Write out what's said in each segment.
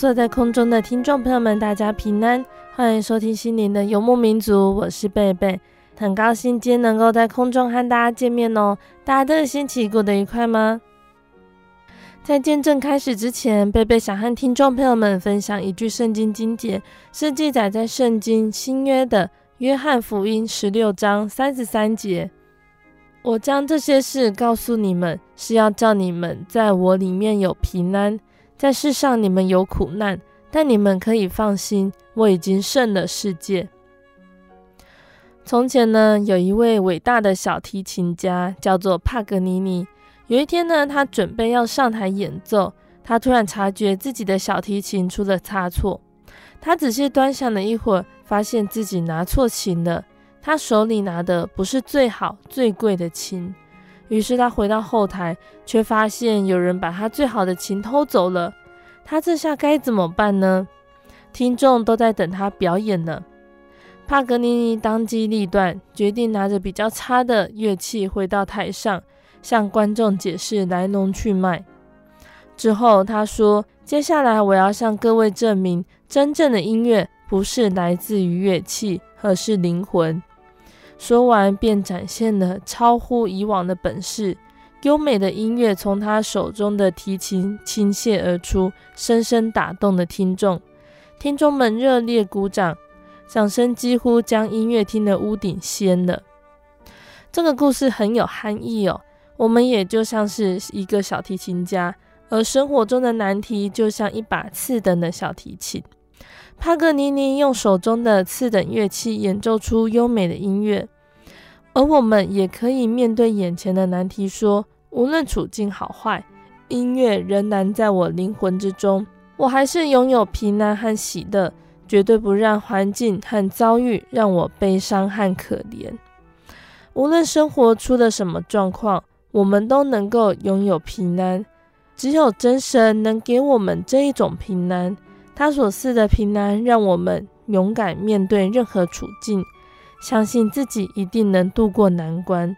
坐在空中的听众朋友们，大家平安，欢迎收听心灵的游牧民族，我是贝贝，很高兴今天能够在空中和大家见面哦。大家的心情过得愉快吗？在见证开始之前，贝贝想和听众朋友们分享一句圣经经节，是记载在圣经新约的约翰福音十六章三十三节。我将这些事告诉你们，是要叫你们在我里面有平安。在世上你们有苦难，但你们可以放心，我已经胜了世界。从前呢，有一位伟大的小提琴家，叫做帕格尼尼。有一天呢，他准备要上台演奏，他突然察觉自己的小提琴出了差错。他仔细端详了一会儿，发现自己拿错琴了。他手里拿的不是最好最贵的琴。于是他回到后台，却发现有人把他最好的琴偷走了。他这下该怎么办呢？听众都在等他表演呢。帕格尼尼当机立断，决定拿着比较差的乐器回到台上，向观众解释来龙去脉。之后他说：“接下来我要向各位证明，真正的音乐不是来自于乐器，而是灵魂。”说完，便展现了超乎以往的本事。优美的音乐从他手中的提琴倾泻而出，深深打动了听众。听众们热烈鼓掌，掌声几乎将音乐厅的屋顶掀了。这个故事很有含义哦。我们也就像是一个小提琴家，而生活中的难题就像一把次等的小提琴。帕格尼尼用手中的次等乐器演奏出优美的音乐，而我们也可以面对眼前的难题说：无论处境好坏，音乐仍然在我灵魂之中，我还是拥有平安和喜乐，绝对不让环境和遭遇让我悲伤和可怜。无论生活出了什么状况，我们都能够拥有平安，只有真神能给我们这一种平安。他所赐的平安，让我们勇敢面对任何处境，相信自己一定能度过难关。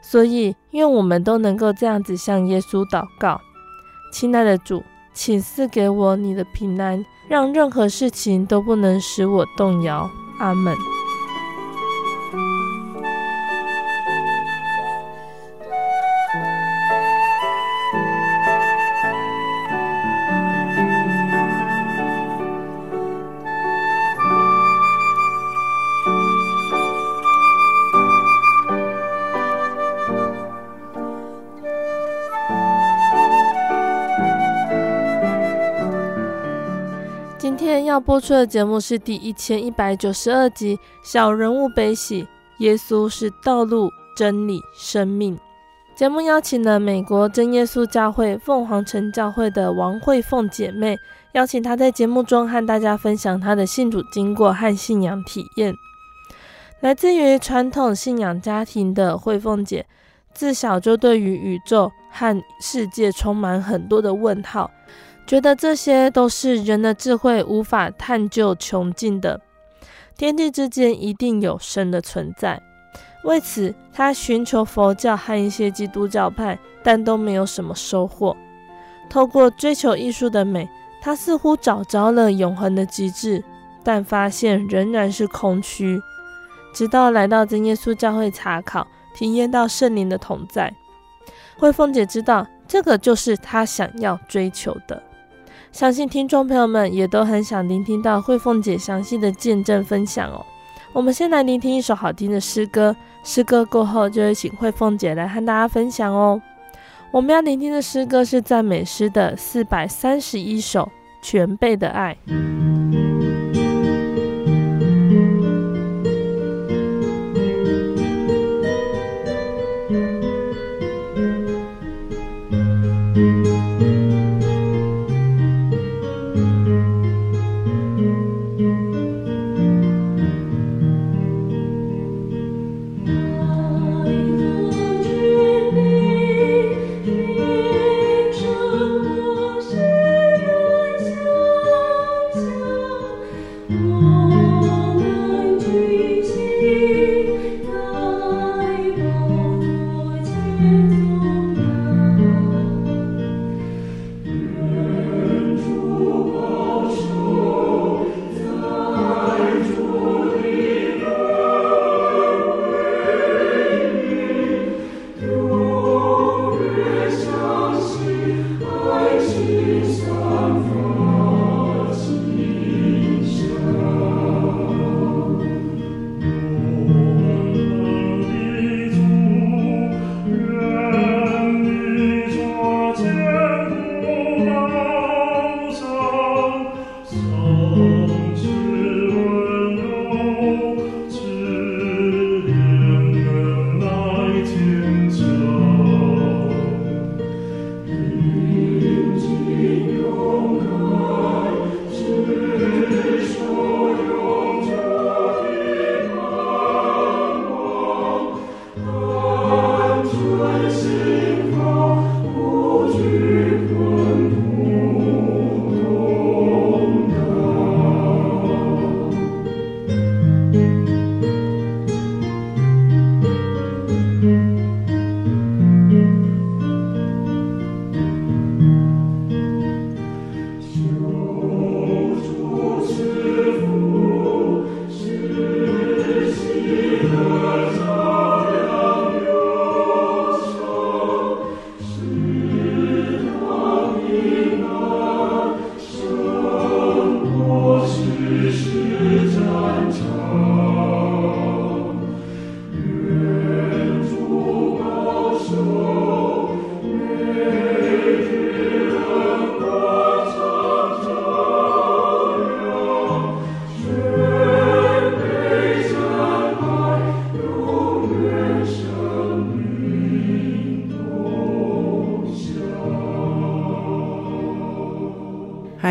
所以，愿我们都能够这样子向耶稣祷告：亲爱的主，请赐给我你的平安，让任何事情都不能使我动摇。阿门。播出的节目是第一千一百九十二集《小人物悲喜》，耶稣是道路、真理、生命。节目邀请了美国真耶稣教会凤凰城教会的王惠凤姐妹，邀请她在节目中和大家分享她的信主经过和信仰体验。来自于传统信仰家庭的惠凤姐，自小就对于宇宙和世界充满很多的问号，觉得这些都是人的智慧无法探究穷尽的。天地之间一定有神的存在。为此，他寻求佛教和一些基督教派，但都没有什么收获。透过追求艺术的美，他似乎找着了永恒的极致，但发现仍然是空虚。直到来到真耶稣教会查考，体验到圣灵的同在，慧凤姐知道这个就是她想要追求的。相信听众朋友们也都很想聆听到慧凤姐详细的见证分享哦。我们先来聆听一首好听的诗歌，诗歌过后就会请慧凤姐来和大家分享哦。我们要聆听的诗歌是赞美诗的四百三十一首，《全辈的爱》。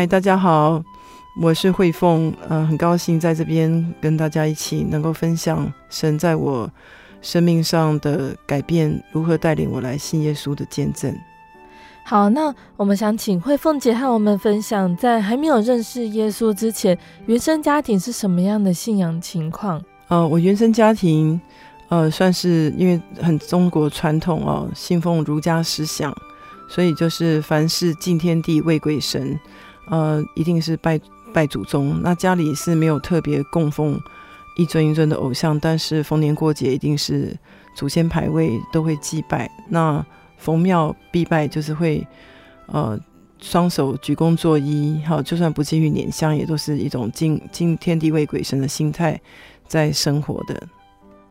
大家好，我是慧凤，呃，很高兴在这边跟大家一起能够分享神在我生命上的改变，如何带领我来信耶稣的见证。好，那我们想请慧凤姐和我们分享，在还没有认识耶稣之前，原生家庭是什么样的信仰情况？呃，我原生家庭，呃，算是因为很中国传统哦，信奉儒家思想，所以就是凡事敬天地畏鬼神。呃，一定是拜拜祖宗。那家里是没有特别供奉一尊一尊的偶像，但是逢年过节一定是祖先牌位都会祭拜。那逢庙必拜，就是会呃双手鞠躬作揖，好，就算不继续拈香，也都是一种敬敬天地畏鬼神的心态在生活的。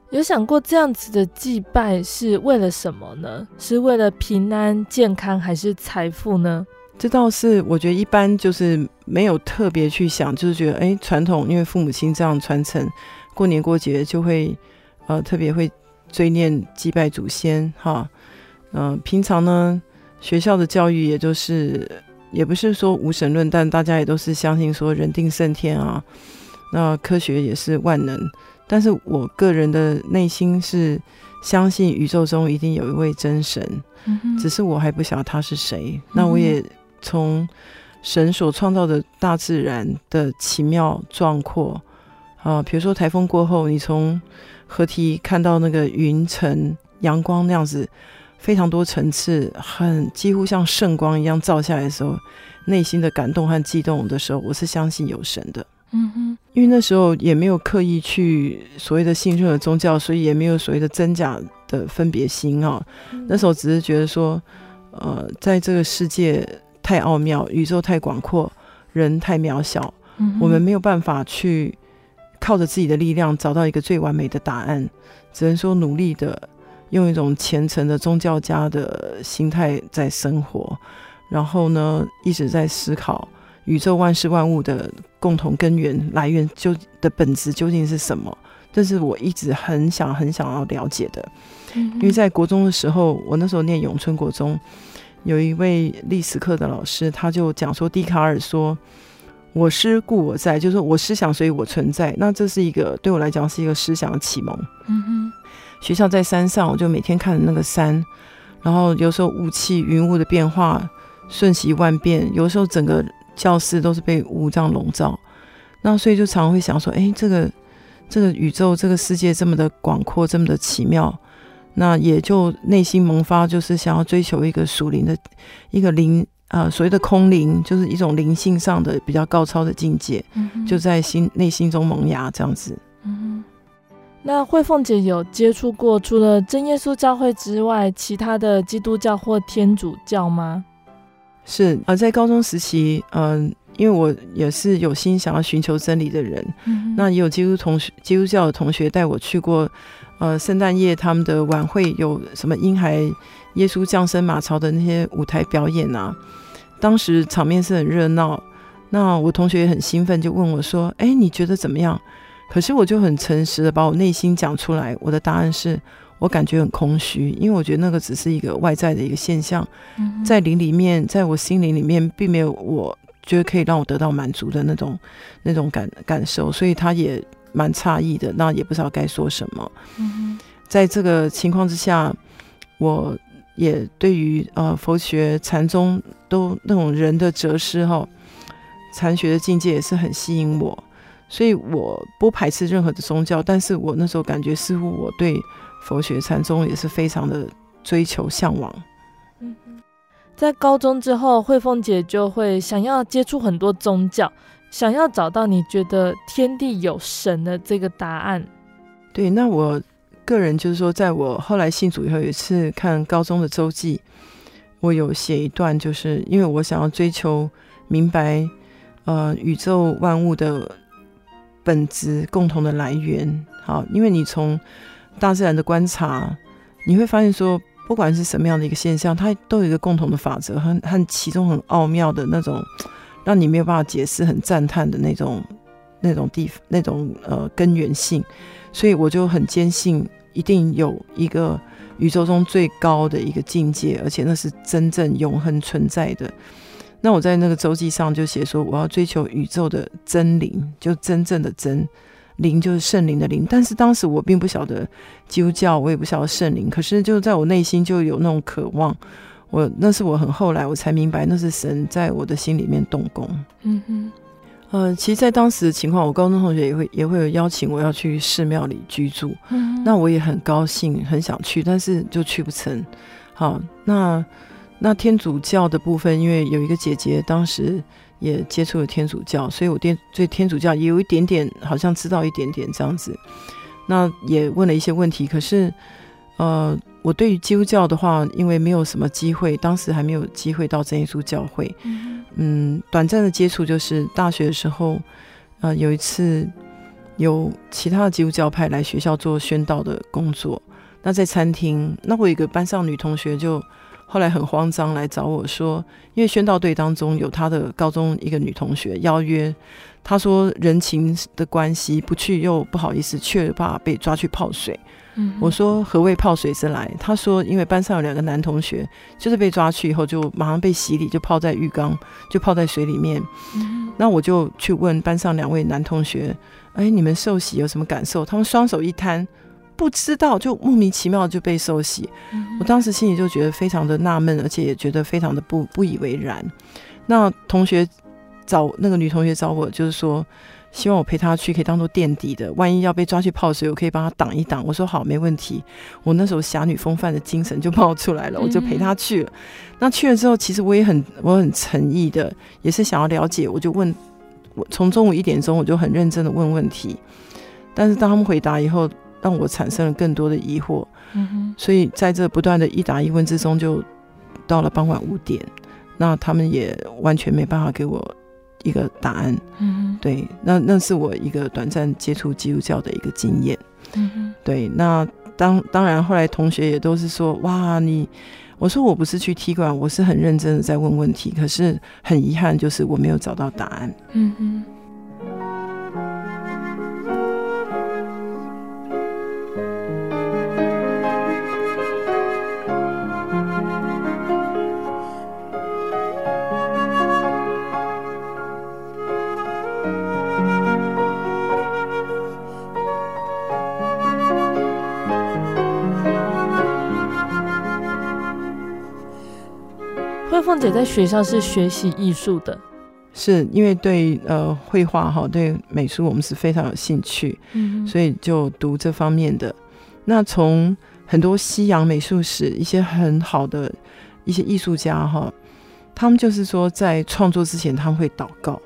有想过这样子的祭拜是为了什么呢？是为了平安健康，还是财富呢？这倒是，我觉得一般就是没有特别去想，就是觉得哎，传统因为父母亲这样传承，过年过节就会呃特别会追念祭拜祖先哈。嗯、呃，平常呢学校的教育也就是，也不是说无神论，但大家也都是相信说人定胜天啊，那科学也是万能。但是我个人的内心是相信宇宙中一定有一位真神，嗯，只是我还不晓得他是谁。那我也从神所创造的大自然的奇妙壮阔啊，比如说台风过后，你从河堤看到那个云层、阳光那样子，非常多层次，很几乎像圣光一样照下来的时候，内心的感动和激动的时候，我是相信有神的。嗯哼，因为那时候也没有刻意去所谓的信任的宗教，所以也没有所谓的真假的分别心啊。嗯、那时候只是觉得说，呃，在这个世界太奥妙，宇宙太广阔，人太渺小，嗯、我们没有办法去靠着自己的力量找到一个最完美的答案，只能说努力的用一种虔诚的宗教家的心态在生活，然后呢，一直在思考。宇宙万事万物的共同根源来源究的本质究竟是什么？这是我一直很想很想要了解的。因为在国中的时候，我那时候念永春国中，有一位历史课的老师，他就讲说，笛卡尔说：“我思故我在”，就是说我思想，所以我存在。那这是一个对我来讲是一个思想的启蒙。嗯哼，学校在山上，我就每天看着那个山，然后有时候雾气云雾的变化瞬息万变，有时候整个。教室都是被雾这样笼罩，那所以就常常会想说，哎，这个这个宇宙这个世界这么的广阔，这么的奇妙，那也就内心萌发，就是想要追求一个属灵的一个灵啊、呃，所谓的空灵，就是一种灵性上的比较高超的境界，嗯、就在心内心中萌芽这样子。嗯，那慧凤姐有接触过除了真耶稣教会之外，其他的基督教或天主教吗？是啊，在高中时期，嗯、呃，因为我也是有心想要寻求真理的人，嗯、那也有基督同学、基督教的同学带我去过，呃，圣诞夜他们的晚会有什么婴孩耶稣降生马槽的那些舞台表演啊，当时场面是很热闹，那我同学也很兴奋，就问我说：“哎，你觉得怎么样？”可是我就很诚实的把我内心讲出来，我的答案是。我感觉很空虚，因为我觉得那个只是一个外在的一个现象，嗯、在灵里面，在我心灵里面，并没有我觉得可以让我得到满足的那种那种感感受，所以他也蛮诧异的，那也不知道该说什么。嗯、哼在这个情况之下，我也对于呃佛学、禅宗都那种人的哲思哈，禅学的境界也是很吸引我，所以我不排斥任何的宗教，但是我那时候感觉似乎我对。佛学禅宗也是非常的追求向往。嗯，在高中之后，慧凤姐就会想要接触很多宗教，想要找到你觉得天地有神的这个答案。对，那我个人就是说，在我后来信主以后，有一次看高中的周记，我有写一段，就是因为我想要追求明白，呃，宇宙万物的本质共同的来源。好，因为你从大自然的观察，你会发现说，不管是什么样的一个现象，它都有一个共同的法则，和和其中很奥妙的那种，让你没有办法解释、很赞叹的那种、那种地、那种呃根源性。所以我就很坚信，一定有一个宇宙中最高的一个境界，而且那是真正永恒存在的。那我在那个周记上就写说，我要追求宇宙的真灵，就真正的真。灵就是圣灵的灵，但是当时我并不晓得基督教，我也不晓得圣灵，可是就在我内心就有那种渴望。我那是我很后来我才明白，那是神在我的心里面动工。嗯哼，呃，其实，在当时的情况，我高中同学也会也会有邀请我要去寺庙里居住，嗯，那我也很高兴，很想去，但是就去不成。好，那那天主教的部分，因为有一个姐姐当时。也接触了天主教，所以我对对天主教也有一点点，好像知道一点点这样子。那也问了一些问题，可是，呃，我对于基督教的话，因为没有什么机会，当时还没有机会到真耶稣教会。嗯，嗯，短暂的接触就是大学的时候，呃，有一次有其他的基督教派来学校做宣道的工作。那在餐厅，那我有一个班上女同学就。后来很慌张来找我说，因为宣道队当中有她的高中一个女同学邀约，她说人情的关系不去又不好意思，却怕被抓去泡水。嗯，我说何谓泡水之来？他说因为班上有两个男同学，就是被抓去以后就马上被洗礼，就泡在浴缸，就泡在水里面。嗯，那我就去问班上两位男同学，哎，你们受洗有什么感受？他们双手一摊，不知道，就莫名其妙就被受洗。嗯、我当时心里就觉得非常的纳闷，而且也觉得非常的不不以为然。那同学找那个女同学找我，就是说希望我陪他去，可以当做垫底的，万一要被抓去泡水，我可以帮他挡一挡。我说好，没问题。我那时候侠女风范的精神就冒出来了，我就陪他去了。嗯、那去了之后，其实我也很我很诚意的，也是想要了解，我就问。我从中午一点钟我就很认真的问问题，但是当他们回答以后，让我产生了更多的疑惑。嗯哼，所以在这不断的一答一问之中，就到了傍晚五点，那他们也完全没办法给我一个答案。嗯，对，那那是我一个短暂接触基督教的一个经验。嗯，对，那当当然后来同学也都是说，哇，你。我说我不是去踢馆，我是很认真的在问问题，可是很遗憾，就是我没有找到答案。嗯哼。凤姐在学校是学习艺术的，是因为对呃绘画哈，对美术我们是非常有兴趣，嗯，所以就读这方面的。那从很多西洋美术史，一些很好的一些艺术家哈，他们就是说在创作之前他们会祷告，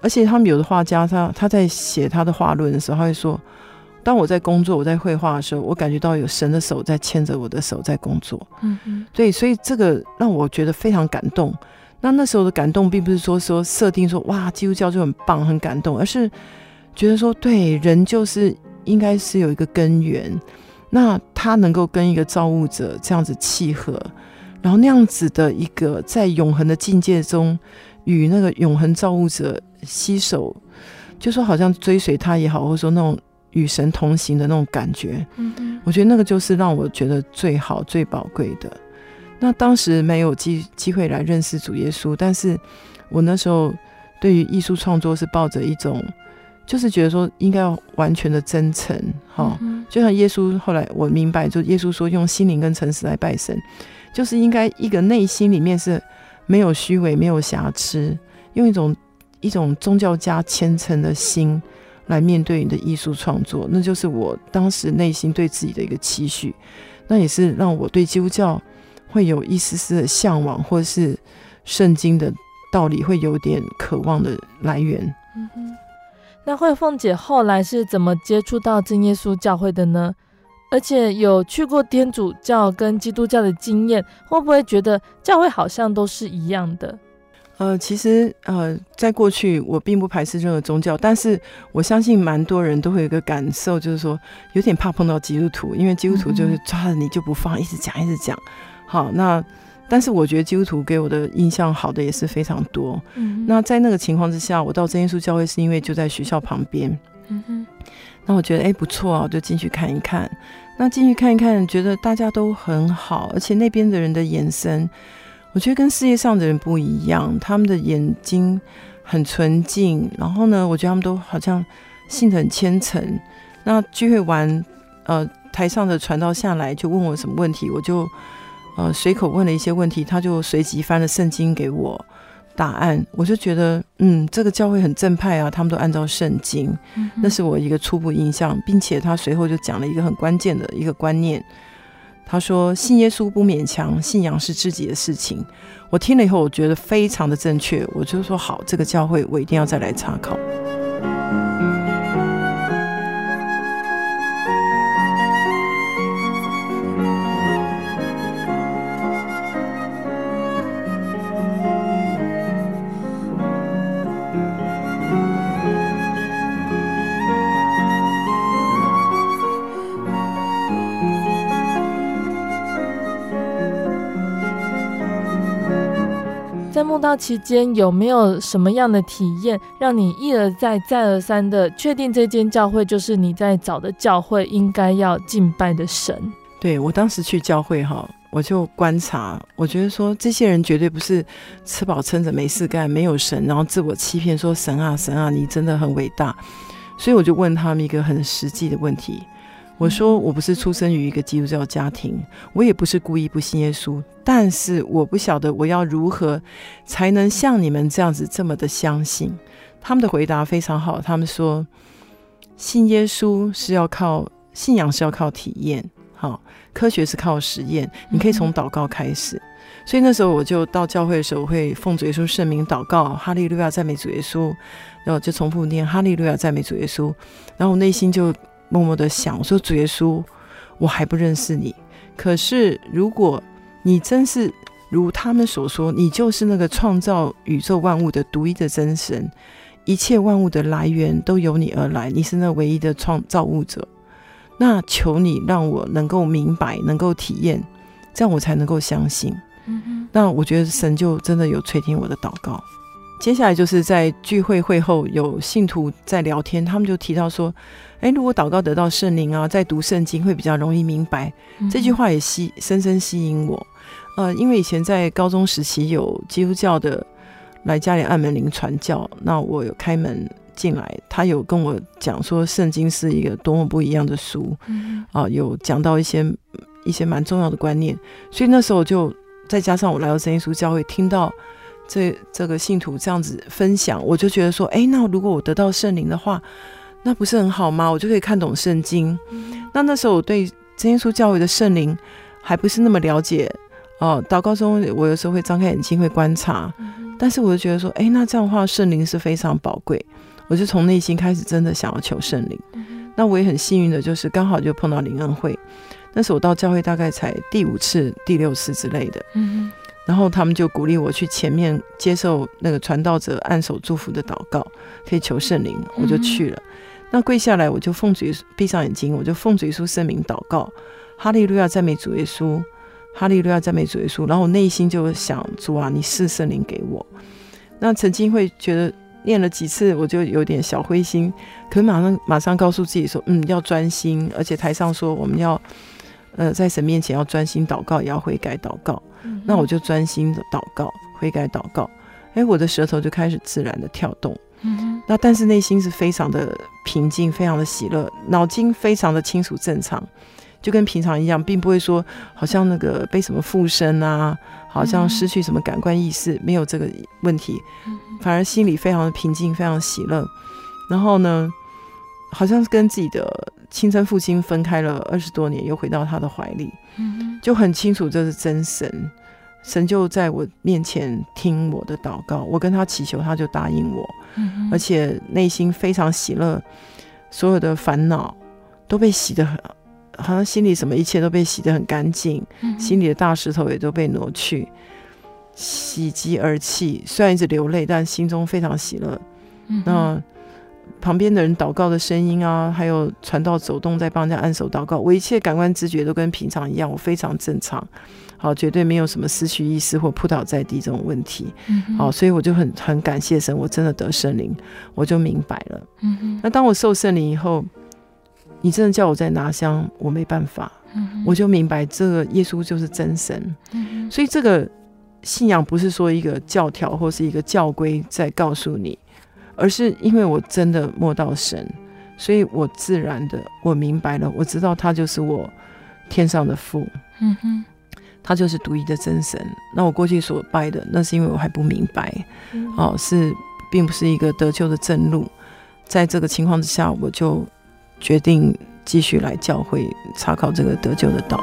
而且他们有的画家他他在写他的画论的时候，他会说。当我在工作，我在绘画的时候，我感觉到有神的手在牵着我的手在工作。嗯嗯，对，所以这个让我觉得非常感动。那那时候的感动，并不是说说设定说哇，基督教就很棒很感动，而是觉得说，对，人就是应该是有一个根源，那他能够跟一个造物者这样子契合，然后那样子的一个在永恒的境界中与那个永恒造物者携手，就说好像追随他也好，或者说那种。与神同行的那种感觉，嗯嗯，我觉得那个就是让我觉得最好、最宝贵的。那当时没有机机会来认识主耶稣，但是我那时候对于艺术创作是抱着一种，就是觉得说应该要完全的真诚，哈、嗯，就像耶稣后来我明白，就耶稣说用心灵跟诚实来拜神，就是应该一个内心里面是没有虚伪、没有瑕疵，用一种一种宗教家虔诚的心。来面对你的艺术创作，那就是我当时内心对自己的一个期许，那也是让我对基督教会有一丝丝的向往，或是圣经的道理会有点渴望的来源。嗯哼，那慧凤姐后来是怎么接触到真耶稣教会的呢？而且有去过天主教跟基督教的经验，会不会觉得教会好像都是一样的？呃，其实呃，在过去我并不排斥任何宗教，但是我相信蛮多人都会有一个感受，就是说有点怕碰到基督徒，因为基督徒就是抓着你就不放，一直讲一直讲。好，那但是我觉得基督徒给我的印象好的也是非常多。嗯，那在那个情况之下，我到真耶稣教会是因为就在学校旁边。嗯哼，那我觉得哎不错啊，我就进去看一看。那进去看一看，觉得大家都很好，而且那边的人的眼神。我觉得跟世界上的人不一样，他们的眼睛很纯净，然后呢，我觉得他们都好像信得很虔诚。那聚会完，呃，台上的传道下来就问我什么问题，我就呃随口问了一些问题，他就随即翻了圣经给我答案。我就觉得，嗯，这个教会很正派啊，他们都按照圣经，嗯、那是我一个初步印象，并且他随后就讲了一个很关键的一个观念。他说：“信耶稣不勉强，信仰是自己的事情。”我听了以后，我觉得非常的正确。我就说：“好，这个教会我一定要再来参考。”道期间，有没有什么样的体验，让你一而再、再而三的确定这间教会就是你在找的教会，应该要敬拜的神？对，我当时去教会哈，我就观察，我觉得说这些人绝对不是吃饱撑着没事干，没有神，然后自我欺骗说神啊神啊，你真的很伟大。所以我就问他们一个很实际的问题，我说我不是出生于一个基督教家庭，我也不是故意不信耶稣，但是我不晓得我要如何才能像你们这样子这么的相信。他们的回答非常好，他们说信耶稣是要靠信仰，是要靠体验，好，科学是靠实验。你可以从祷告开始。所以那时候我就到教会的时候，会奉主耶稣圣名祷告，哈利路亚赞美主耶稣，然后就重复念哈利路亚赞美主耶稣，然后我内心就。默默的想，我说主耶稣，我还不认识你。可是如果你真是如他们所说，你就是那个创造宇宙万物的独一的真神，一切万物的来源都由你而来，你是那唯一的创造物者。那求你让我能够明白，能够体验，这样我才能够相信。那我觉得神就真的有垂听我的祷告。接下来就是在聚会会后，有信徒在聊天，他们就提到说：“诶，如果祷告得到圣灵啊，在读圣经会比较容易明白。嗯”这句话也吸深深吸引我。呃，因为以前在高中时期有基督教的来家里按门铃传教，那我有开门进来，他有跟我讲说圣经是一个多么不一样的书，啊、嗯呃，有讲到一些一些蛮重要的观念，所以那时候就再加上我来到真耶稣教会，听到。这这个信徒这样子分享，我就觉得说，哎，那如果我得到圣灵的话，那不是很好吗？我就可以看懂圣经。嗯、那那时候我对真耶稣教会的圣灵还不是那么了解哦。祷告中，我有时候会张开眼睛会观察，嗯、但是我就觉得说，哎，那这样的话，圣灵是非常宝贵。我就从内心开始真的想要求圣灵。嗯、那我也很幸运的，就是刚好就碰到灵恩会。那时候我到教会大概才第五次、第六次之类的。嗯然后他们就鼓励我去前面接受那个传道者按手祝福的祷告，可以求圣灵，我就去了。嗯、那跪下来，我就奉主耶稣，闭上眼睛，我就奉主耶稣圣名祷告，哈利路亚赞美主耶稣，哈利路亚赞美主耶稣。然后我内心就想，主啊，你是圣灵给我。那曾经会觉得念了几次，我就有点小灰心，可是马上马上告诉自己说，嗯，要专心，而且台上说我们要。呃，在神面前要专心祷告，也要悔改祷告。嗯、那我就专心的祷告，悔改祷告。哎，我的舌头就开始自然的跳动。那但是内心是非常的平静，非常的喜乐，脑筋非常的清楚正常，就跟平常一样，并不会说好像那个被什么附身啊，好像失去什么感官意识，没有这个问题，嗯、反而心里非常的平静，非常喜乐。然后呢，好像是跟自己的。亲生父亲分开了二十多年，又回到他的怀里，就很清楚这是真神，神就在我面前听我的祷告，我跟他祈求，他就答应我，嗯、而且内心非常喜乐，所有的烦恼都被洗得很，好像心里什么一切都被洗得很干净，嗯、心里的大石头也都被挪去，喜极而泣，虽然一直流泪，但心中非常喜乐，嗯、那。旁边的人祷告的声音啊，还有传道走动在帮人家按手祷告，我一切感官知觉都跟平常一样，我非常正常，好，绝对没有什么失去意识或扑倒在地这种问题，嗯、好，所以我就很很感谢神，我真的得圣灵，我就明白了。那当我受圣灵以后，你真的叫我再拿香，我没办法，嗯、我就明白这个耶稣就是真神，所以这个信仰不是说一个教条或是一个教规在告诉你。而是因为我真的摸到神，所以我自然的我明白了，我知道他就是我天上的父，嗯哼，他就是独一的真神。那我过去所拜的，那是因为我还不明白，嗯、哦，是并不是一个得救的正路。在这个情况之下，我就决定继续来教会查考这个得救的道。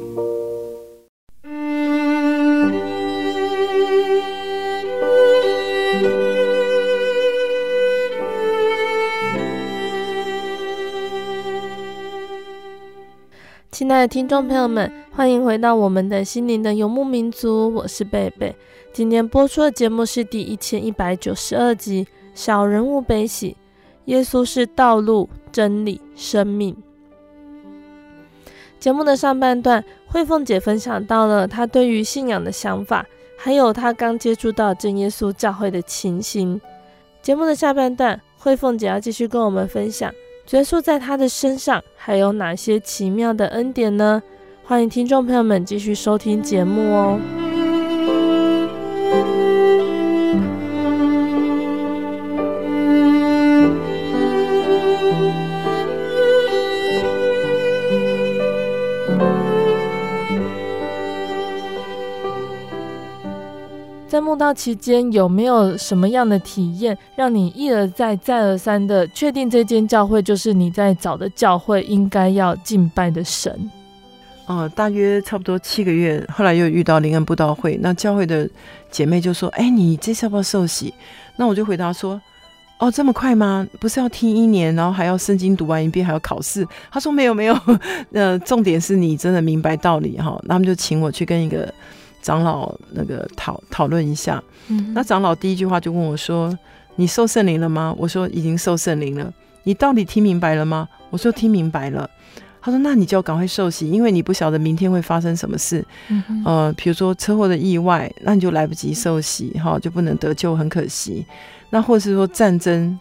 听众朋友们，欢迎回到我们的心灵的游牧民族，我是贝贝。今天播出的节目是第一千一百九十二集《小人物悲喜。耶稣是道路、真理、生命。节目的上半段，慧凤姐分享到了她对于信仰的想法，还有她刚接触到真耶稣教会的情形。节目的下半段，慧凤姐要继续跟我们分享，耶稣在他的身上还有哪些奇妙的恩典呢？欢迎听众朋友们继续收听节目哦。在慕道期间，有没有什么样的体验，让你一而再、再而三的确定这间教会就是你在找的教会，应该要敬拜的神？哦、大约差不多七个月，后来又遇到灵恩布道会，那教会的姐妹就说：“哎，你这次要不要受洗？”那我就回答说：“哦，这么快吗？不是要听一年，然后还要圣经读完一遍，还要考试？”他说：“没有，没有。呃，重点是你真的明白道理哈。”那他们就请我去跟一个。长老那个讨讨论一下，嗯，那长老第一句话就问我说：“你受圣灵了吗？”我说：“已经受圣灵了。”你到底听明白了吗？我说：“听明白了。”他说：“那你就要赶快受洗，因为你不晓得明天会发生什么事，嗯，呃，比如说车祸的意外，那你就来不及受洗，哈，就不能得救，很可惜。那或者是说战争，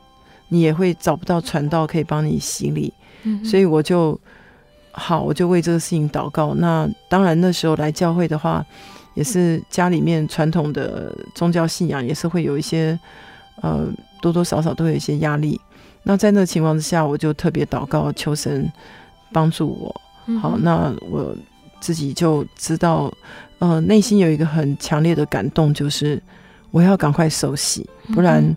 你也会找不到传道可以帮你洗礼，嗯，所以我就好，我就为这个事情祷告。那当然那时候来教会的话。也是家里面传统的宗教信仰，也是会有一些，呃，多多少少都有一些压力。那在那个情况之下，我就特别祷告，求神帮助我。好，那我自己就知道，呃，内心有一个很强烈的感动，就是我要赶快受洗，不然。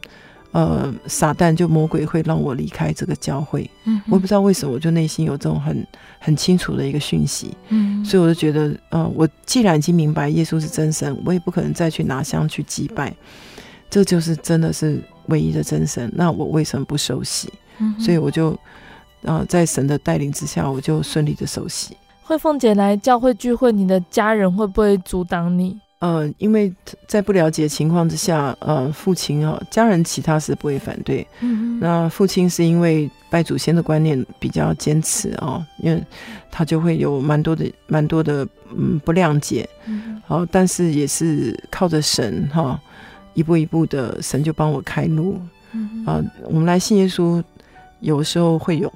呃，撒旦就魔鬼会让我离开这个教会，嗯，我也不知道为什么，我就内心有这种很很清楚的一个讯息，嗯，所以我就觉得，呃，我既然已经明白耶稣是真神，我也不可能再去拿香去祭拜，这就是真的是唯一的真神，那我为什么不受洗？嗯，所以我就，呃，在神的带领之下，我就顺利的受洗。慧凤姐来教会聚会，你的家人会不会阻挡你？呃，因为在不了解情况之下，呃，父亲啊，家人其他是不会反对。嗯，那父亲是因为拜祖先的观念比较坚持哦，因为他就会有蛮多的、蛮多的嗯不谅解。嗯，好，但是也是靠着神哈，一步一步的，神就帮我开路。嗯，啊，我们来信耶稣，有时候会有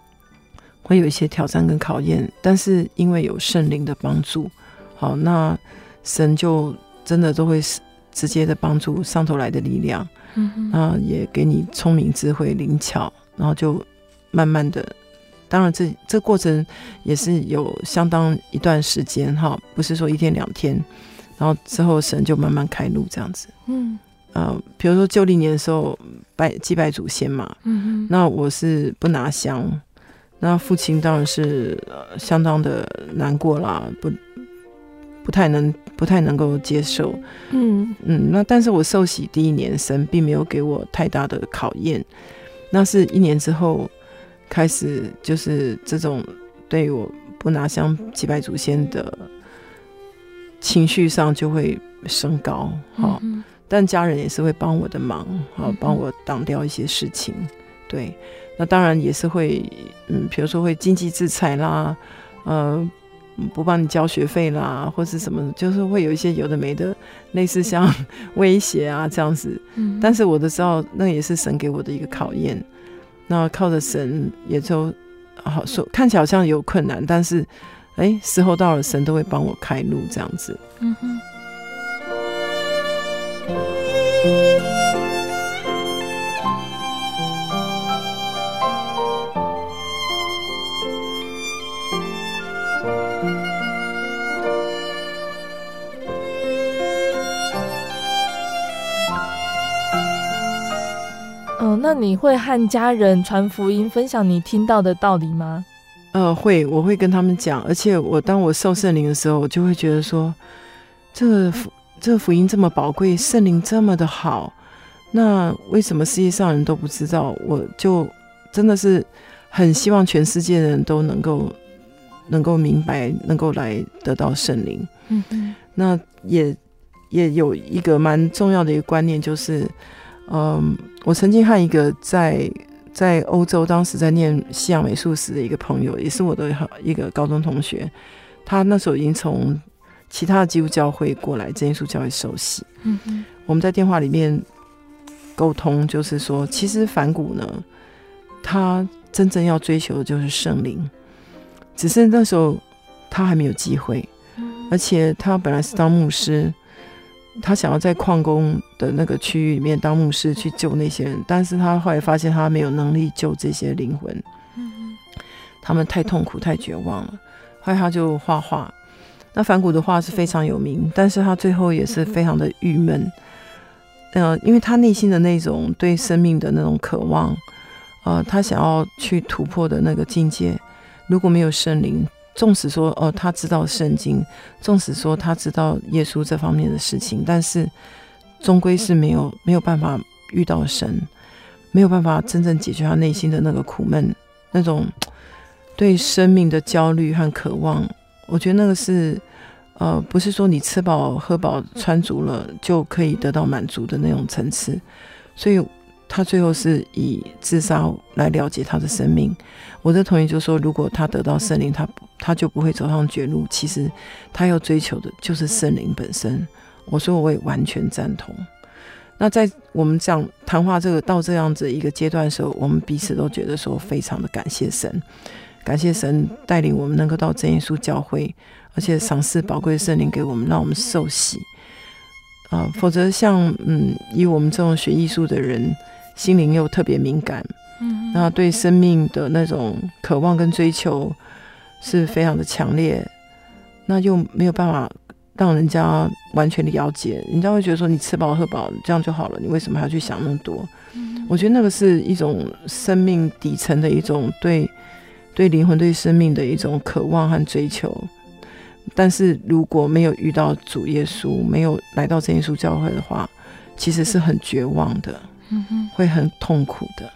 会有一些挑战跟考验，但是因为有圣灵的帮助，好，那神就。真的都会直接的帮助上头来的力量，嗯，然后也给你聪明智慧灵巧，然后就慢慢的，当然这这过程也是有相当一段时间哈，不是说一天两天，然后之后神就慢慢开路这样子，嗯，呃，比如说旧历年的时候拜祭拜祖先嘛，嗯，那我是不拿香，那父亲当然是相当的难过啦，不。不太能，不太能够接受，嗯。嗯，那但是我受洗第一年，神并没有给我太大的考验，那是一年之后开始，就是这种对我不拿香祭拜祖先的情绪上就会升高，哈，嗯，但家人也是会帮我的忙，好，帮我挡掉一些事情，对，那当然也是会，嗯，比如说会经济制裁啦，呃。不帮你交学费啦，或是什么，就是会有一些有的没的，类似像 威胁啊这样子。嗯，但是我都知道，那也是神给我的一个考验。那靠着神，也就好说，看起来好像有困难，但是，哎，时候到了，神都会帮我开路，这样子。嗯哼。那你会和家人传福音，分享你听到的道理吗？呃，会，我会跟他们讲。而且我当我受圣灵的时候，我就会觉得说，这个福这个福音这么宝贵，圣灵这么的好，那为什么世界上人都不知道？我就真的是很希望全世界的人都能够能够明白，能够来得到圣灵。嗯嗯。那也也有一个蛮重要的一个观念，就是。嗯，我曾经和一个在在欧洲当时在念西洋美术史的一个朋友，也是我的一个高中同学，他那时候已经从其他的基督教会过来真耶稣教会受洗。嗯嗯，我们在电话里面沟通，就是说，其实反骨呢，他真正要追求的就是圣灵，只是那时候他还没有机会，而且他本来是当牧师。他想要在矿工的那个区域里面当牧师去救那些人，但是他后来发现他没有能力救这些灵魂，他们太痛苦、太绝望了。后来他就画画，那梵谷的画是非常有名，但是他最后也是非常的郁闷，呃，因为他内心的那种对生命的那种渴望，呃，他想要去突破的那个境界，如果没有圣灵。纵使说哦，他知道圣经，纵使说他知道耶稣这方面的事情，但是终归是没有没有办法遇到神，没有办法真正解决他内心的那个苦闷，那种对生命的焦虑和渴望。我觉得那个是呃，不是说你吃饱喝饱穿足了就可以得到满足的那种层次，所以。他最后是以自杀来了结他的生命。我的同学就说，如果他得到圣灵，他他就不会走上绝路。其实他要追求的就是圣灵本身。我说我也完全赞同。那在我们讲谈话这个到这样子一个阶段的时候，我们彼此都觉得说非常的感谢神，感谢神带领我们能够到真耶稣教会，而且赏赐宝贵的圣灵给我们，让我们受洗。啊、否则像嗯，以我们这种学艺术的人。心灵又特别敏感，嗯，那对生命的那种渴望跟追求是非常的强烈，那又没有办法让人家完全的了解，人家会觉得说你吃饱喝饱这样就好了，你为什么还要去想那么多？嗯，我觉得那个是一种生命底层的一种对对灵魂、对生命的一种渴望和追求，但是如果没有遇到主耶稣，没有来到真耶稣教会的话，其实是很绝望的。会很痛苦的。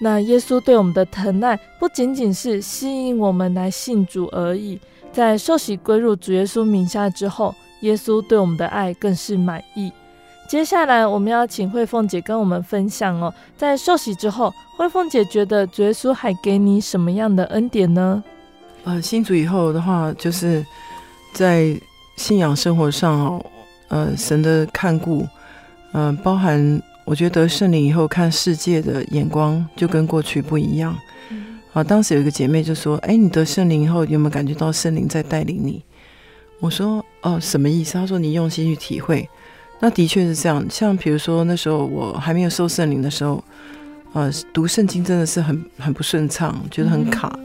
那耶稣对我们的疼爱，不仅仅是吸引我们来信主而已。在受洗归入主耶稣名下之后，耶稣对我们的爱更是满意。接下来，我们要请慧凤姐跟我们分享哦，在受洗之后，慧凤姐觉得主耶稣还给你什么样的恩典呢？呃，信主以后的话，就是在信仰生活上哦，呃，神的看顾，嗯、呃，包含。我觉得圣灵以后看世界的眼光就跟过去不一样。啊，当时有一个姐妹就说：“哎，你得圣灵以后有没有感觉到圣灵在带领你？”我说：“哦，什么意思？”她说：“你用心去体会。”那的确是这样。像比如说那时候我还没有受圣灵的时候，呃，读圣经真的是很很不顺畅，觉得很卡，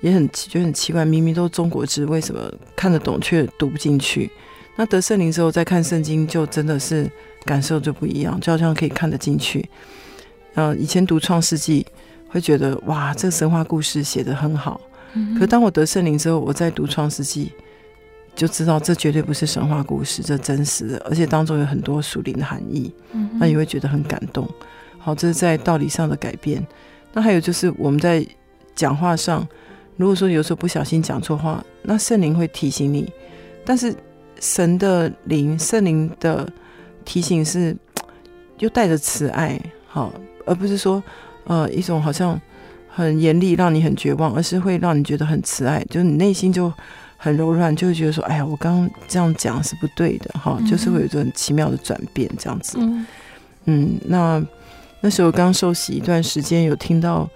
也很觉得很奇怪，明明都是中国字，为什么看得懂却读不进去？那得圣灵之后再看圣经，就真的是。感受就不一样，就好像可以看得进去。嗯，以前读创世纪会觉得哇，这个神话故事写得很好。嗯。可当我得圣灵之后，我在读创世纪，就知道这绝对不是神话故事，这真实的，而且当中有很多属灵的含义。嗯。那也会觉得很感动。好，这是在道理上的改变。那还有就是我们在讲话上，如果说有时候不小心讲错话，那圣灵会提醒你。但是神的灵，圣灵的。提醒是，又带着慈爱，好，而不是说，呃，一种好像很严厉，让你很绝望，而是会让你觉得很慈爱，就是你内心就很柔软，就会觉得说，哎呀，我刚刚这样讲是不对的，哈，就是会有一种很奇妙的转变，这样子。嗯，嗯，那那时候刚受洗一段时间，有听到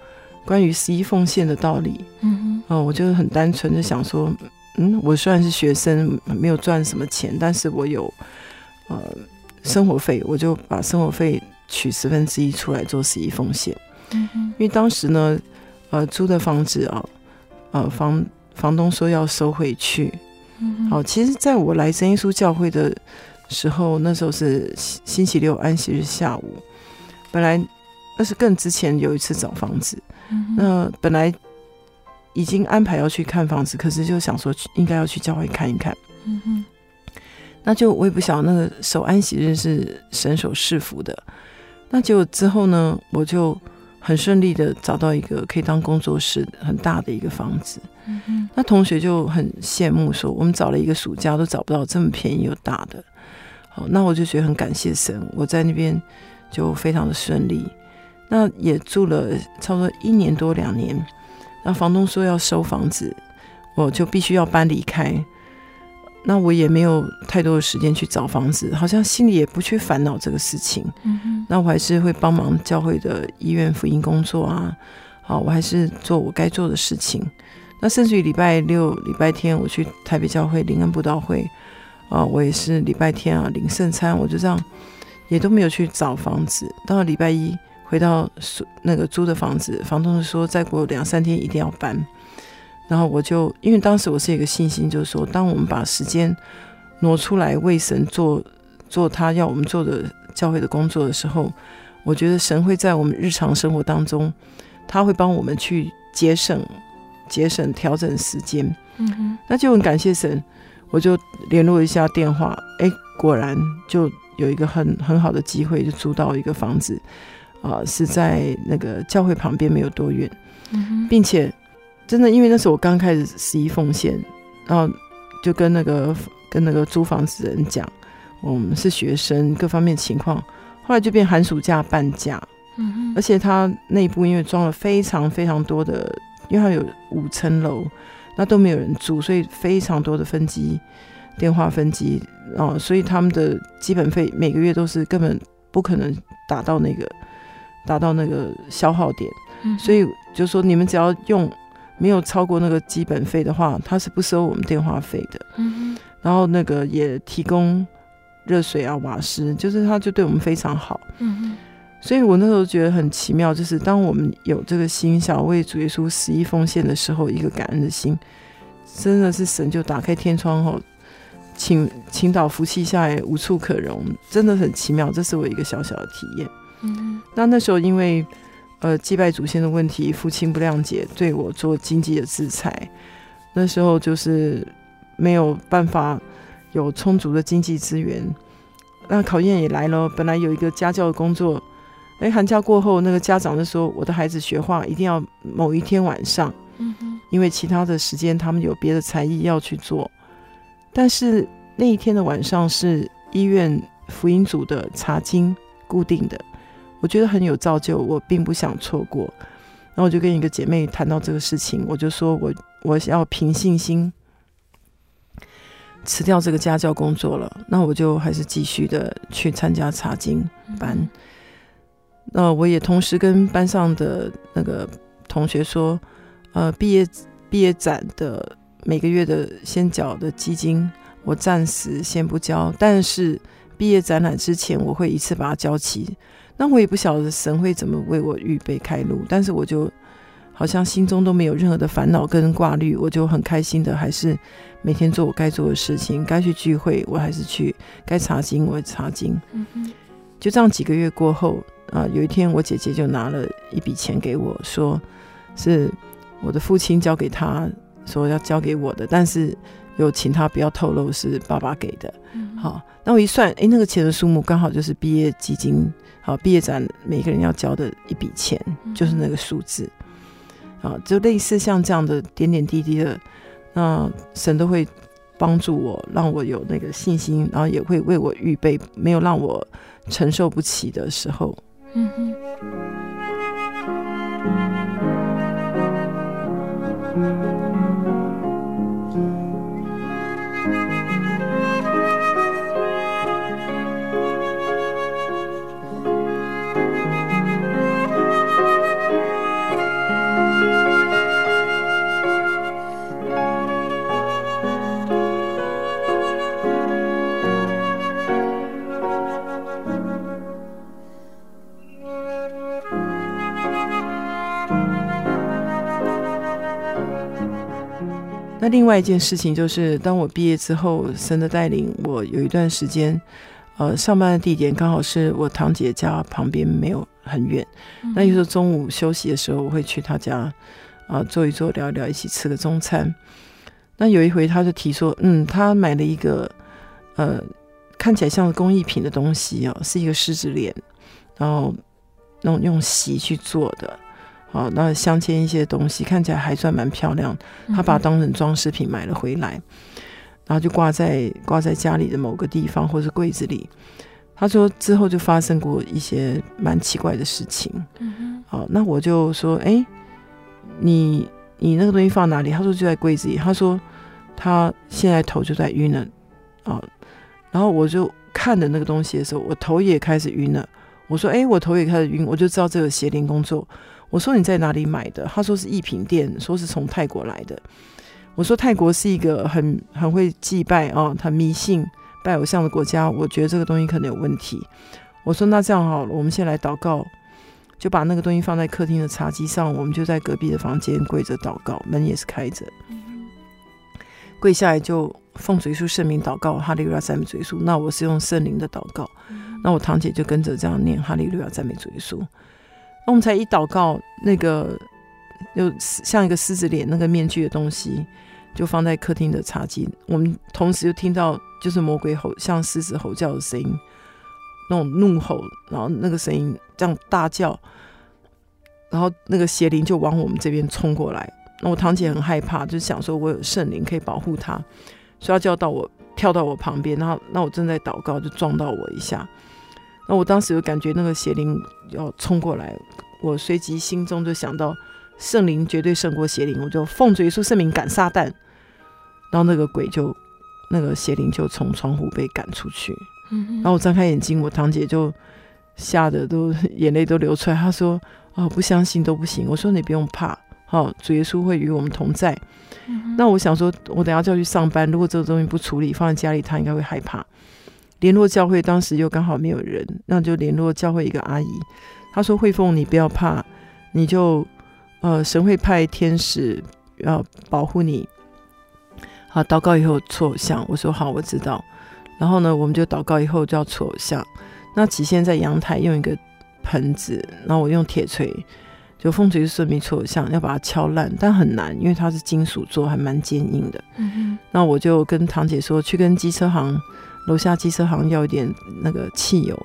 关于十一奉献的道理，嗯嗯，我就很单纯的想说，嗯，我虽然是学生，没有赚什么钱，但是我有，呃。生活费，我就把生活费取十分之一出来做十一奉献。嗯，因为当时呢，呃，租的房子啊，呃，房房东说要收回去。嗯，好，其实在我来真耶稣教会的时候，那时候是星期六安息日下午。本来那是更之前有一次找房子，嗯，那本来已经安排要去看房子，可是就想说应该要去教会看一看。嗯哼。那就我也不晓得那个守安息日是神所赐福的，那结果之后呢，我就很顺利的找到一个可以当工作室很大的一个房子。嗯哼。那同学就很羡慕说，我们找了一个暑假都找不到这么便宜又大的。好，那我就觉得很感谢神，我在那边就非常的顺利。那也住了差不多一年多两年，那房东说要收房子，我就必须要搬离开。那我也没有太多的时间去找房子，好像心里也不去烦恼这个事情。嗯，那我还是会帮忙教会的医院福音工作啊，好，我还是做我该做的事情。那甚至于礼拜六、礼拜天我去台北教会灵恩布道会啊，我也是礼拜天啊领圣餐，我就这样也都没有去找房子。到了礼拜一回到那个租的房子，房东说再过两三天一定要搬。然后我就，因为当时我是一个信心，就是说，当我们把时间挪出来为神做做他要我们做的教会的工作的时候，我觉得神会在我们日常生活当中，他会帮我们去节省、节省、调整时间。嗯哼，那就很感谢神，我就联络一下电话，哎，果然就有一个很很好的机会，就租到一个房子，啊、呃，是在那个教会旁边没有多远，嗯，并且。真的，因为那时候我刚开始十一奉献，然后就跟那个跟那个租房子的人讲，我们是学生，各方面情况，后来就变寒暑假半价，嗯哼，而且他内部因为装了非常非常多的，因为他有五层楼，那都没有人住，所以非常多的分机，电话分机啊，所以他们的基本费每个月都是根本不可能达到那个达到那个消耗点，嗯，所以就说你们只要用。没有超过那个基本费的话，他是不收我们电话费的。嗯，然后那个也提供热水啊、瓦斯，就是他就对我们非常好。嗯，所以我那时候觉得很奇妙，就是当我们有这个心，想为主耶稣十一奉献的时候，一个感恩的心，真的是神就打开天窗后，倾倾倒福气下来，无处可容，真的很奇妙。这是我一个小小的体验。嗯，那那时候因为。呃，祭拜祖先的问题，父亲不谅解，对我做经济的制裁。那时候就是没有办法有充足的经济资源。那考验也来了，本来有一个家教的工作，哎，寒假过后，那个家长就说，我的孩子学画一定要某一天晚上，因为其他的时间他们有别的才艺要去做。但是那一天的晚上是医院福音组的查经固定的。我觉得很有造就，我并不想错过。然后我就跟一个姐妹谈到这个事情，我就说我我要凭信心辞掉这个家教工作了。那我就还是继续的去参加查经班。那我也同时跟班上的那个同学说，呃，毕业毕业展的每个月的先缴的基金，我暂时先不交，但是毕业展览之前，我会一次把它交齐。那我也不晓得神会怎么为我预备开路，但是我就好像心中都没有任何的烦恼跟挂虑，我就很开心的，还是每天做我该做的事情，该去聚会我还是去，该查经我也查经。嗯，就这样几个月过后啊，有一天我姐姐就拿了一笔钱给我，说是我的父亲交给他，说要交给我的，但是又请他不要透露是爸爸给的。嗯，好，那我一算，诶，那个钱的数目刚好就是毕业基金。好，毕业展每个人要交的一笔钱，就是那个数字。啊，就类似像这样的点点滴滴的，那神都会帮助我，让我有那个信心，然后也会为我预备，没有让我承受不起的时候。嗯哼。另外一件事情就是，当我毕业之后，神的带领，我有一段时间，呃，上班的地点刚好是我堂姐家旁边，没有很远。嗯、那有时候中午休息的时候，我会去她家，啊、呃，坐一坐，聊一聊，一起吃个中餐。那有一回，他就提说，嗯，他买了一个，呃，看起来像工艺品的东西哦，是一个狮子脸，然后那种用席去做的。好，那镶嵌一些东西，看起来还算蛮漂亮。他把它当成装饰品买了回来，然后就挂在挂在家里的某个地方，或是柜子里。他说之后就发生过一些蛮奇怪的事情。好，那我就说，哎、欸，你你那个东西放哪里？他说就在柜子里。他说他现在头就在晕了，啊，然后我就看着那个东西的时候，我头也开始晕了。我说，哎、欸，我头也开始晕，我就知道这个邪灵工作。我说你在哪里买的？他说是艺品店，说是从泰国来的。我说泰国是一个很很会祭拜啊，很迷信拜偶像的国家。我觉得这个东西可能有问题。我说那这样好了，我们先来祷告，就把那个东西放在客厅的茶几上，我们就在隔壁的房间跪着祷告，门也是开着，跪下来就奉主耶稣圣名祷告，哈利路亚赞美主耶稣。那我是用圣灵的祷告，那我堂姐就跟着这样念哈利路亚赞美主耶稣。我们才一祷告，那个就像一个狮子脸那个面具的东西，就放在客厅的茶几。我们同时就听到，就是魔鬼吼，像狮子吼叫的声音，那种怒吼，然后那个声音这样大叫，然后那个邪灵就往我们这边冲过来。那我堂姐很害怕，就想说我有圣灵可以保护她，所以她就要到我跳到我旁边，然后那我正在祷告，就撞到我一下。那我当时就感觉那个邪灵要冲过来，我随即心中就想到圣灵绝对胜过邪灵，我就奉主耶稣圣名赶撒旦，然后那个鬼就那个邪灵就从窗户被赶出去。然后我张开眼睛，我堂姐就吓得都 眼泪都流出来，她说：“哦，不相信都不行。”我说：“你不用怕，好，主耶稣会与我们同在。”那我想说，我等下就要去上班，如果这个东西不处理，放在家里，他应该会害怕。联络教会，当时又刚好没有人，那就联络教会一个阿姨。她说：“慧凤，你不要怕，你就呃，神会派天使要保护你。”好，祷告以后搓偶像。我说：“好，我知道。”然后呢，我们就祷告以后就要搓偶像。那起先在阳台用一个盆子，然后我用铁锤，就风锤顺便搓偶像，要把它敲烂，但很难，因为它是金属做，还蛮坚硬的。嗯。那我就跟堂姐说，去跟机车行。楼下机车行要一点那个汽油，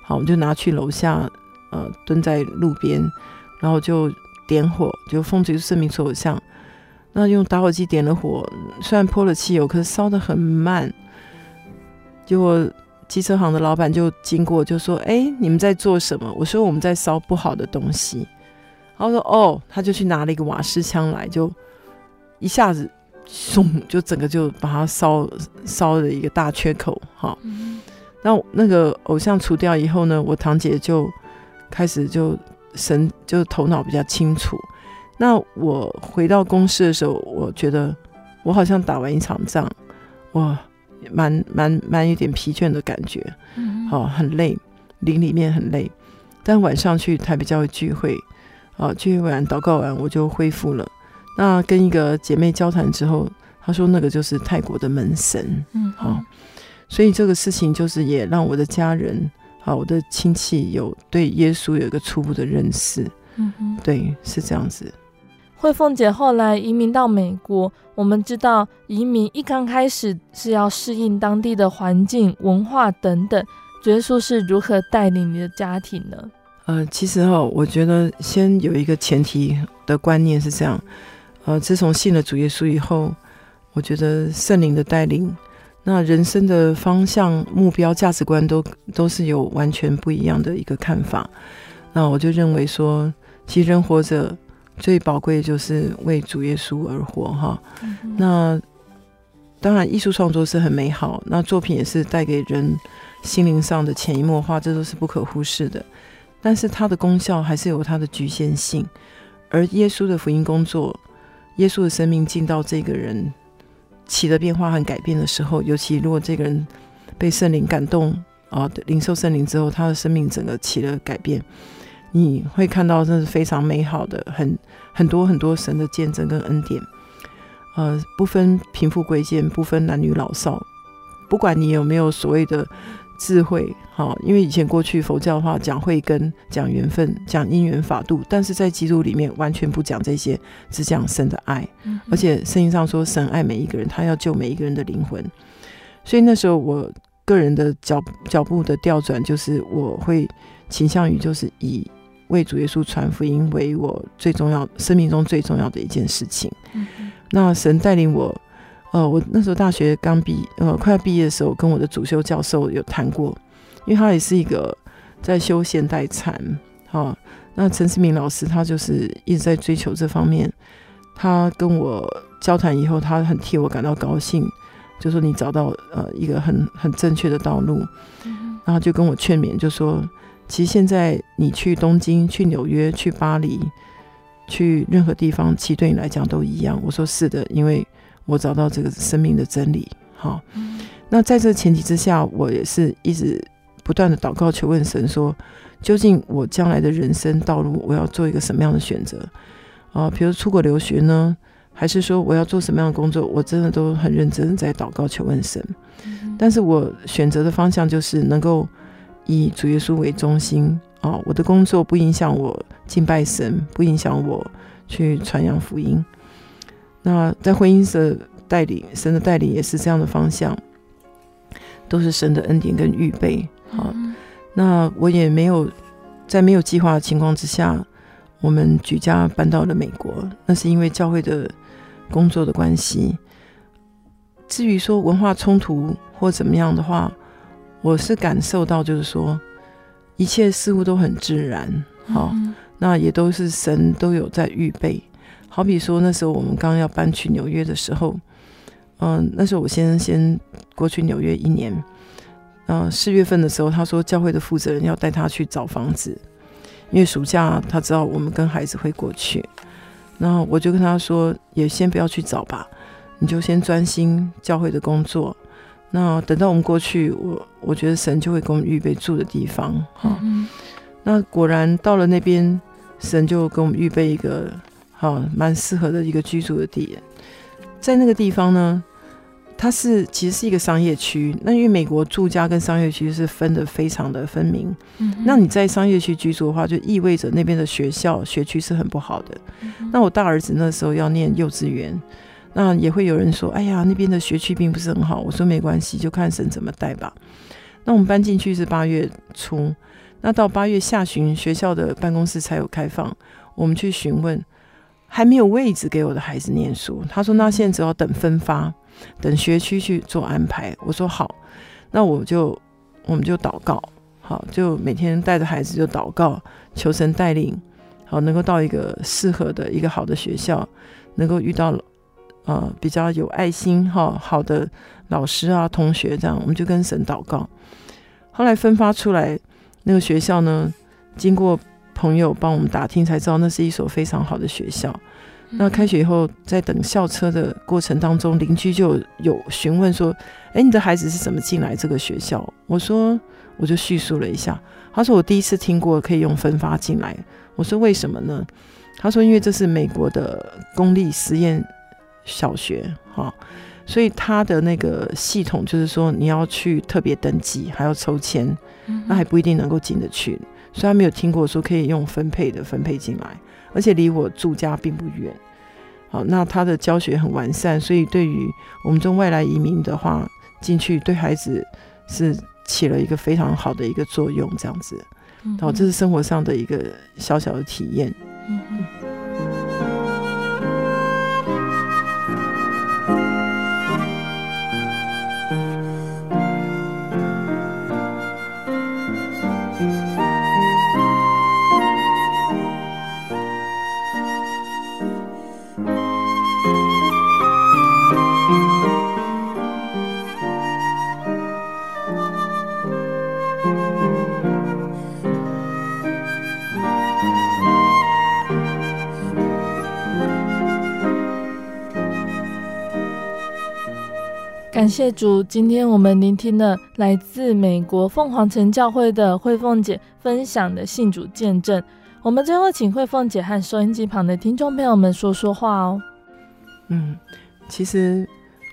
好，我们就拿去楼下，呃，蹲在路边，然后就点火，就奉主圣名搓偶像。那用打火机点了火，虽然泼了汽油，可是烧得很慢。结果机车行的老板就经过，就说：“哎，你们在做什么？”我说：“我们在烧不好的东西。”然后说：“哦。”他就去拿了一个瓦斯枪来，就一下子。嗖，就整个就把它烧烧了一个大缺口，哈。那、嗯、那个偶像除掉以后呢，我堂姐就开始就神就头脑比较清楚。那我回到公司的时候，我觉得我好像打完一场仗，哇，蛮蛮蛮有点疲倦的感觉，好、嗯，很累，灵里面很累。但晚上去台北教会聚会，啊，聚会完祷告完，我就恢复了。那跟一个姐妹交谈之后，她说那个就是泰国的门神，嗯，好，所以这个事情就是也让我的家人，好，我的亲戚有对耶稣有一个初步的认识，嗯哼，对，是这样子。慧凤姐后来移民到美国，我们知道移民一刚开始是要适应当地的环境、文化等等，耶稣是如何带领你的家庭呢？呃，其实哈，我觉得先有一个前提的观念是这样。呃，自从信了主耶稣以后，我觉得圣灵的带领，那人生的方向、目标、价值观都都是有完全不一样的一个看法。那我就认为说，其实人活着最宝贵的就是为主耶稣而活哈。嗯、那当然，艺术创作是很美好，那作品也是带给人心灵上的潜移默化，这都是不可忽视的。但是它的功效还是有它的局限性，而耶稣的福音工作。耶稣的生命进到这个人起了变化和改变的时候，尤其如果这个人被圣灵感动啊，领受圣灵之后，他的生命整个起了改变，你会看到这是非常美好的，很很多很多神的见证跟恩典，呃，不分贫富贵贱，不分男女老少，不管你有没有所谓的。智慧，好，因为以前过去佛教的话讲慧根、讲缘分、讲因缘法度，但是在基督里面完全不讲这些，只讲神的爱。嗯、而且圣经上说，神爱每一个人，他要救每一个人的灵魂。所以那时候我个人的脚脚步的调转，就是我会倾向于就是以为主耶稣传福音为我最重要、生命中最重要的一件事情。嗯、那神带领我。呃，我那时候大学刚毕，呃，快要毕业的时候，跟我的主修教授有谈过，因为他也是一个在修现代禅。好，那陈思明老师他就是一直在追求这方面。他跟我交谈以后，他很替我感到高兴，就说你找到呃一个很很正确的道路。然后就跟我劝勉，就说其实现在你去东京、去纽约、去巴黎、去任何地方，其实对你来讲都一样。我说是的，因为我找到这个生命的真理。好，那在这前提之下，我也是一直不断的祷告求问神说，究竟我将来的人生道路，我要做一个什么样的选择啊？比如出国留学呢，还是说我要做什么样的工作？我真的都很认真在祷告求问神。但是我选择的方向就是能够以主耶稣为中心啊，我的工作不影响我敬拜神，不影响我去传扬福音。那在婚姻的带领，神的带领也是这样的方向，都是神的恩典跟预备。好，那我也没有在没有计划的情况之下，我们举家搬到了美国，那是因为教会的工作的关系。至于说文化冲突或怎么样的话，我是感受到就是说，一切似乎都很自然，好，那也都是神都有在预备。好比说那时候我们刚要搬去纽约的时候，嗯，那时候我先生先过去纽约一年，嗯，四月份的时候他说教会的负责人要带他去找房子，因为暑假他知道我们跟孩子会过去，然后我就跟他说也先不要去找吧。你就先专心教会的工作，那等到我们过去，我我觉得神就会给我们预备住的地方，哈、嗯。那果然到了那边，神就给我们预备一个好蛮适合的一个居住的地，在那个地方呢，它是其实是一个商业区。那因为美国住家跟商业区是分的非常的分明，嗯，那你在商业区居住的话，就意味着那边的学校学区是很不好的。嗯、那我大儿子那时候要念幼稚园。那也会有人说：“哎呀，那边的学区并不是很好。”我说：“没关系，就看神怎么带吧。”那我们搬进去是八月初，那到八月下旬，学校的办公室才有开放。我们去询问，还没有位置给我的孩子念书。他说：“那现在只要等分发，等学区去做安排。”我说：“好。”那我就我们就祷告，好，就每天带着孩子就祷告，求神带领，好，能够到一个适合的一个好的学校，能够遇到。呃，比较有爱心哈，好的老师啊，同学这样，我们就跟神祷告。后来分发出来那个学校呢，经过朋友帮我们打听，才知道那是一所非常好的学校。那开学以后，在等校车的过程当中，邻居就有询问说：“哎，你的孩子是怎么进来这个学校？”我说：“我就叙述了一下。”他说：“我第一次听过可以用分发进来。”我说：“为什么呢？”他说：“因为这是美国的公立实验。”小学哈，所以他的那个系统就是说，你要去特别登记，还要抽签，那还不一定能够进得去。虽然没有听过说可以用分配的分配进来，而且离我住家并不远。好，那他的教学很完善，所以对于我们这种外来移民的话，进去对孩子是起了一个非常好的一个作用。这样子，好，这是生活上的一个小小的体验。嗯谢主，今天我们聆听了来自美国凤凰城教会的慧凤姐分享的信主见证。我们最后请慧凤姐和收音机旁的听众朋友们说说话哦。嗯，其实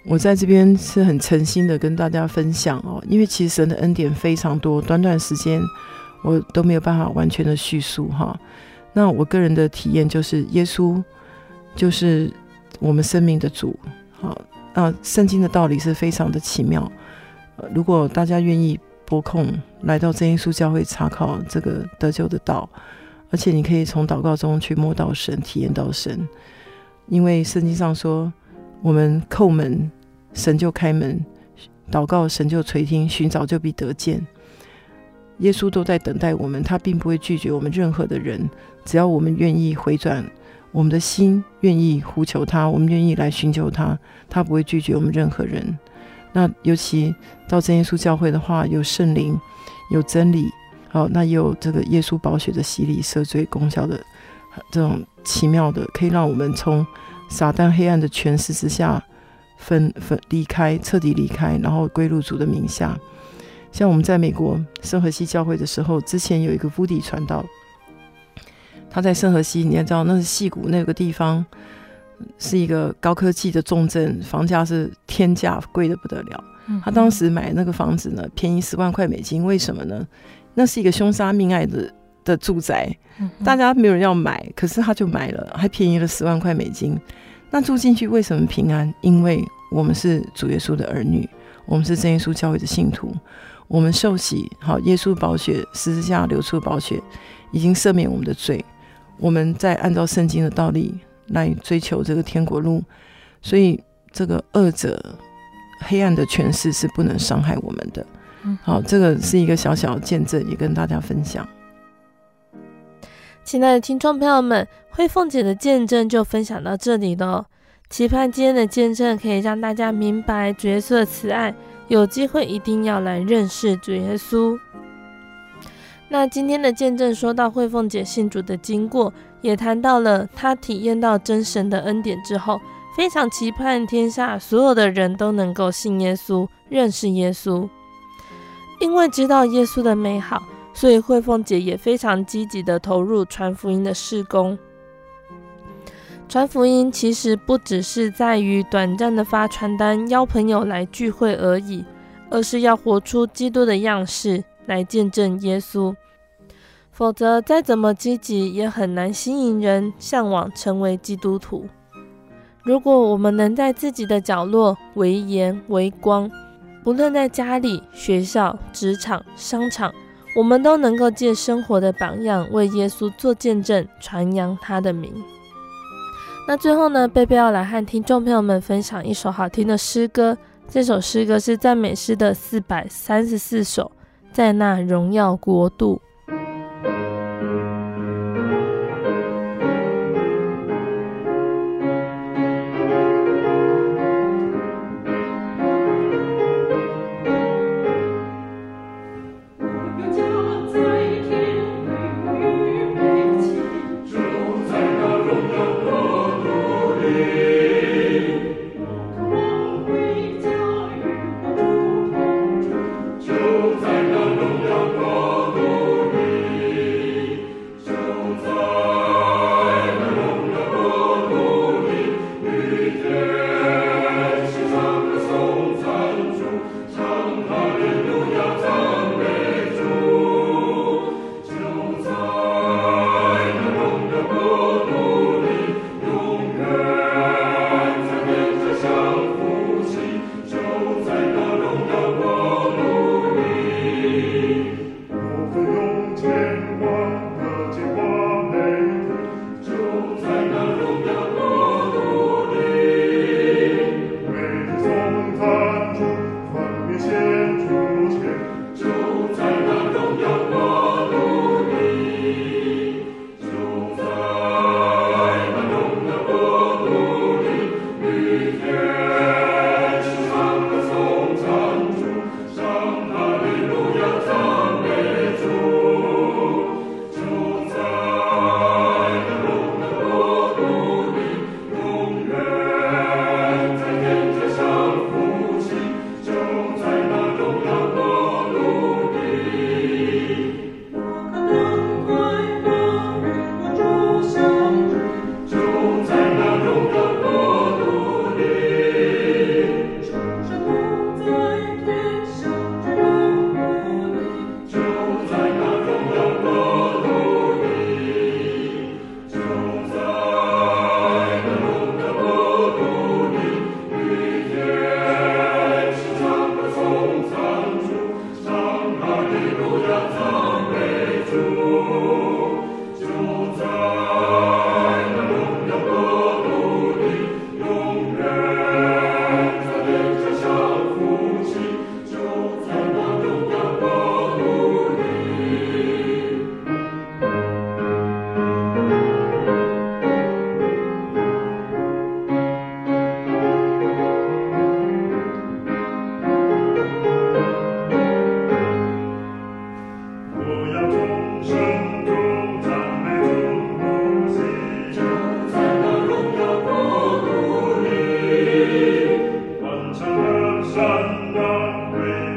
我在这边是很诚心的跟大家分享哦，因为其实神的恩典非常多，短短时间我都没有办法完全的叙述哈。那我个人的体验就是，耶稣就是我们生命的主，好。那，圣经的道理是非常的奇妙。如果大家愿意拨空来到真耶稣教会查考这个得救的道，而且你可以从祷告中去摸到神，体验到神。因为圣经上说，我们叩门，神就开门；祷告，神就垂听；寻找就必得见。耶稣都在等待我们，他并不会拒绝我们任何的人，只要我们愿意回转，我们的心愿意呼求他，我们愿意来寻求他，他不会拒绝我们任何人。那尤其到真耶稣教会的话，有圣灵，有真理，好，那也有这个耶稣宝血的洗礼、赦罪功效的这种奇妙的，可以让我们从撒旦黑暗的权势之下分分离开，彻底离开，然后归入主的名下。像我们在美国圣荷西教会的时候，之前有一个乌迪传道，他在圣河西，你也知道那是戏谷那个地方，是一个高科技的重镇，房价是天价，贵得不得了。他当时买那个房子呢，便宜十万块美金，为什么呢？那是一个凶杀命案的的住宅，大家没有人要买，可是他就买了，还便宜了十万块美金。那住进去为什么平安？因为我们是主耶稣的儿女，我们是真耶稣教会的信徒。我们受洗，好，耶稣宝血，十字架流出的宝血，已经赦免我们的罪。我们在按照圣经的道理来追求这个天国路，所以这个恶者、黑暗的权势是不能伤害我们的。好，这个是一个小小的见证，也跟大家分享。亲爱的听众朋友们，慧凤姐的见证就分享到这里了。期盼今天的见证可以让大家明白主耶稣的慈爱。有机会一定要来认识主耶稣。那今天的见证说到慧凤姐信主的经过，也谈到了她体验到真神的恩典之后，非常期盼天下所有的人都能够信耶稣、认识耶稣。因为知道耶稣的美好，所以慧凤姐也非常积极地投入传福音的事工。传福音其实不只是在于短暂的发传单、邀朋友来聚会而已，而是要活出基督的样式来见证耶稣。否则，再怎么积极，也很难吸引人向往成为基督徒。如果我们能在自己的角落为盐为光，不论在家里、学校、职场、商场，我们都能够借生活的榜样为耶稣做见证，传扬他的名。那最后呢，贝贝要来和听众朋友们分享一首好听的诗歌。这首诗歌是赞美诗的四百三十四首，在那荣耀国度。亲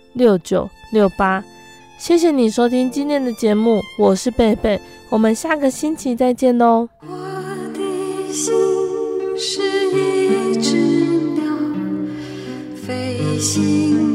六九六八，谢谢你收听今天的节目，我是贝贝，我们下个星期再见哦。我的心是一只鸟，飞行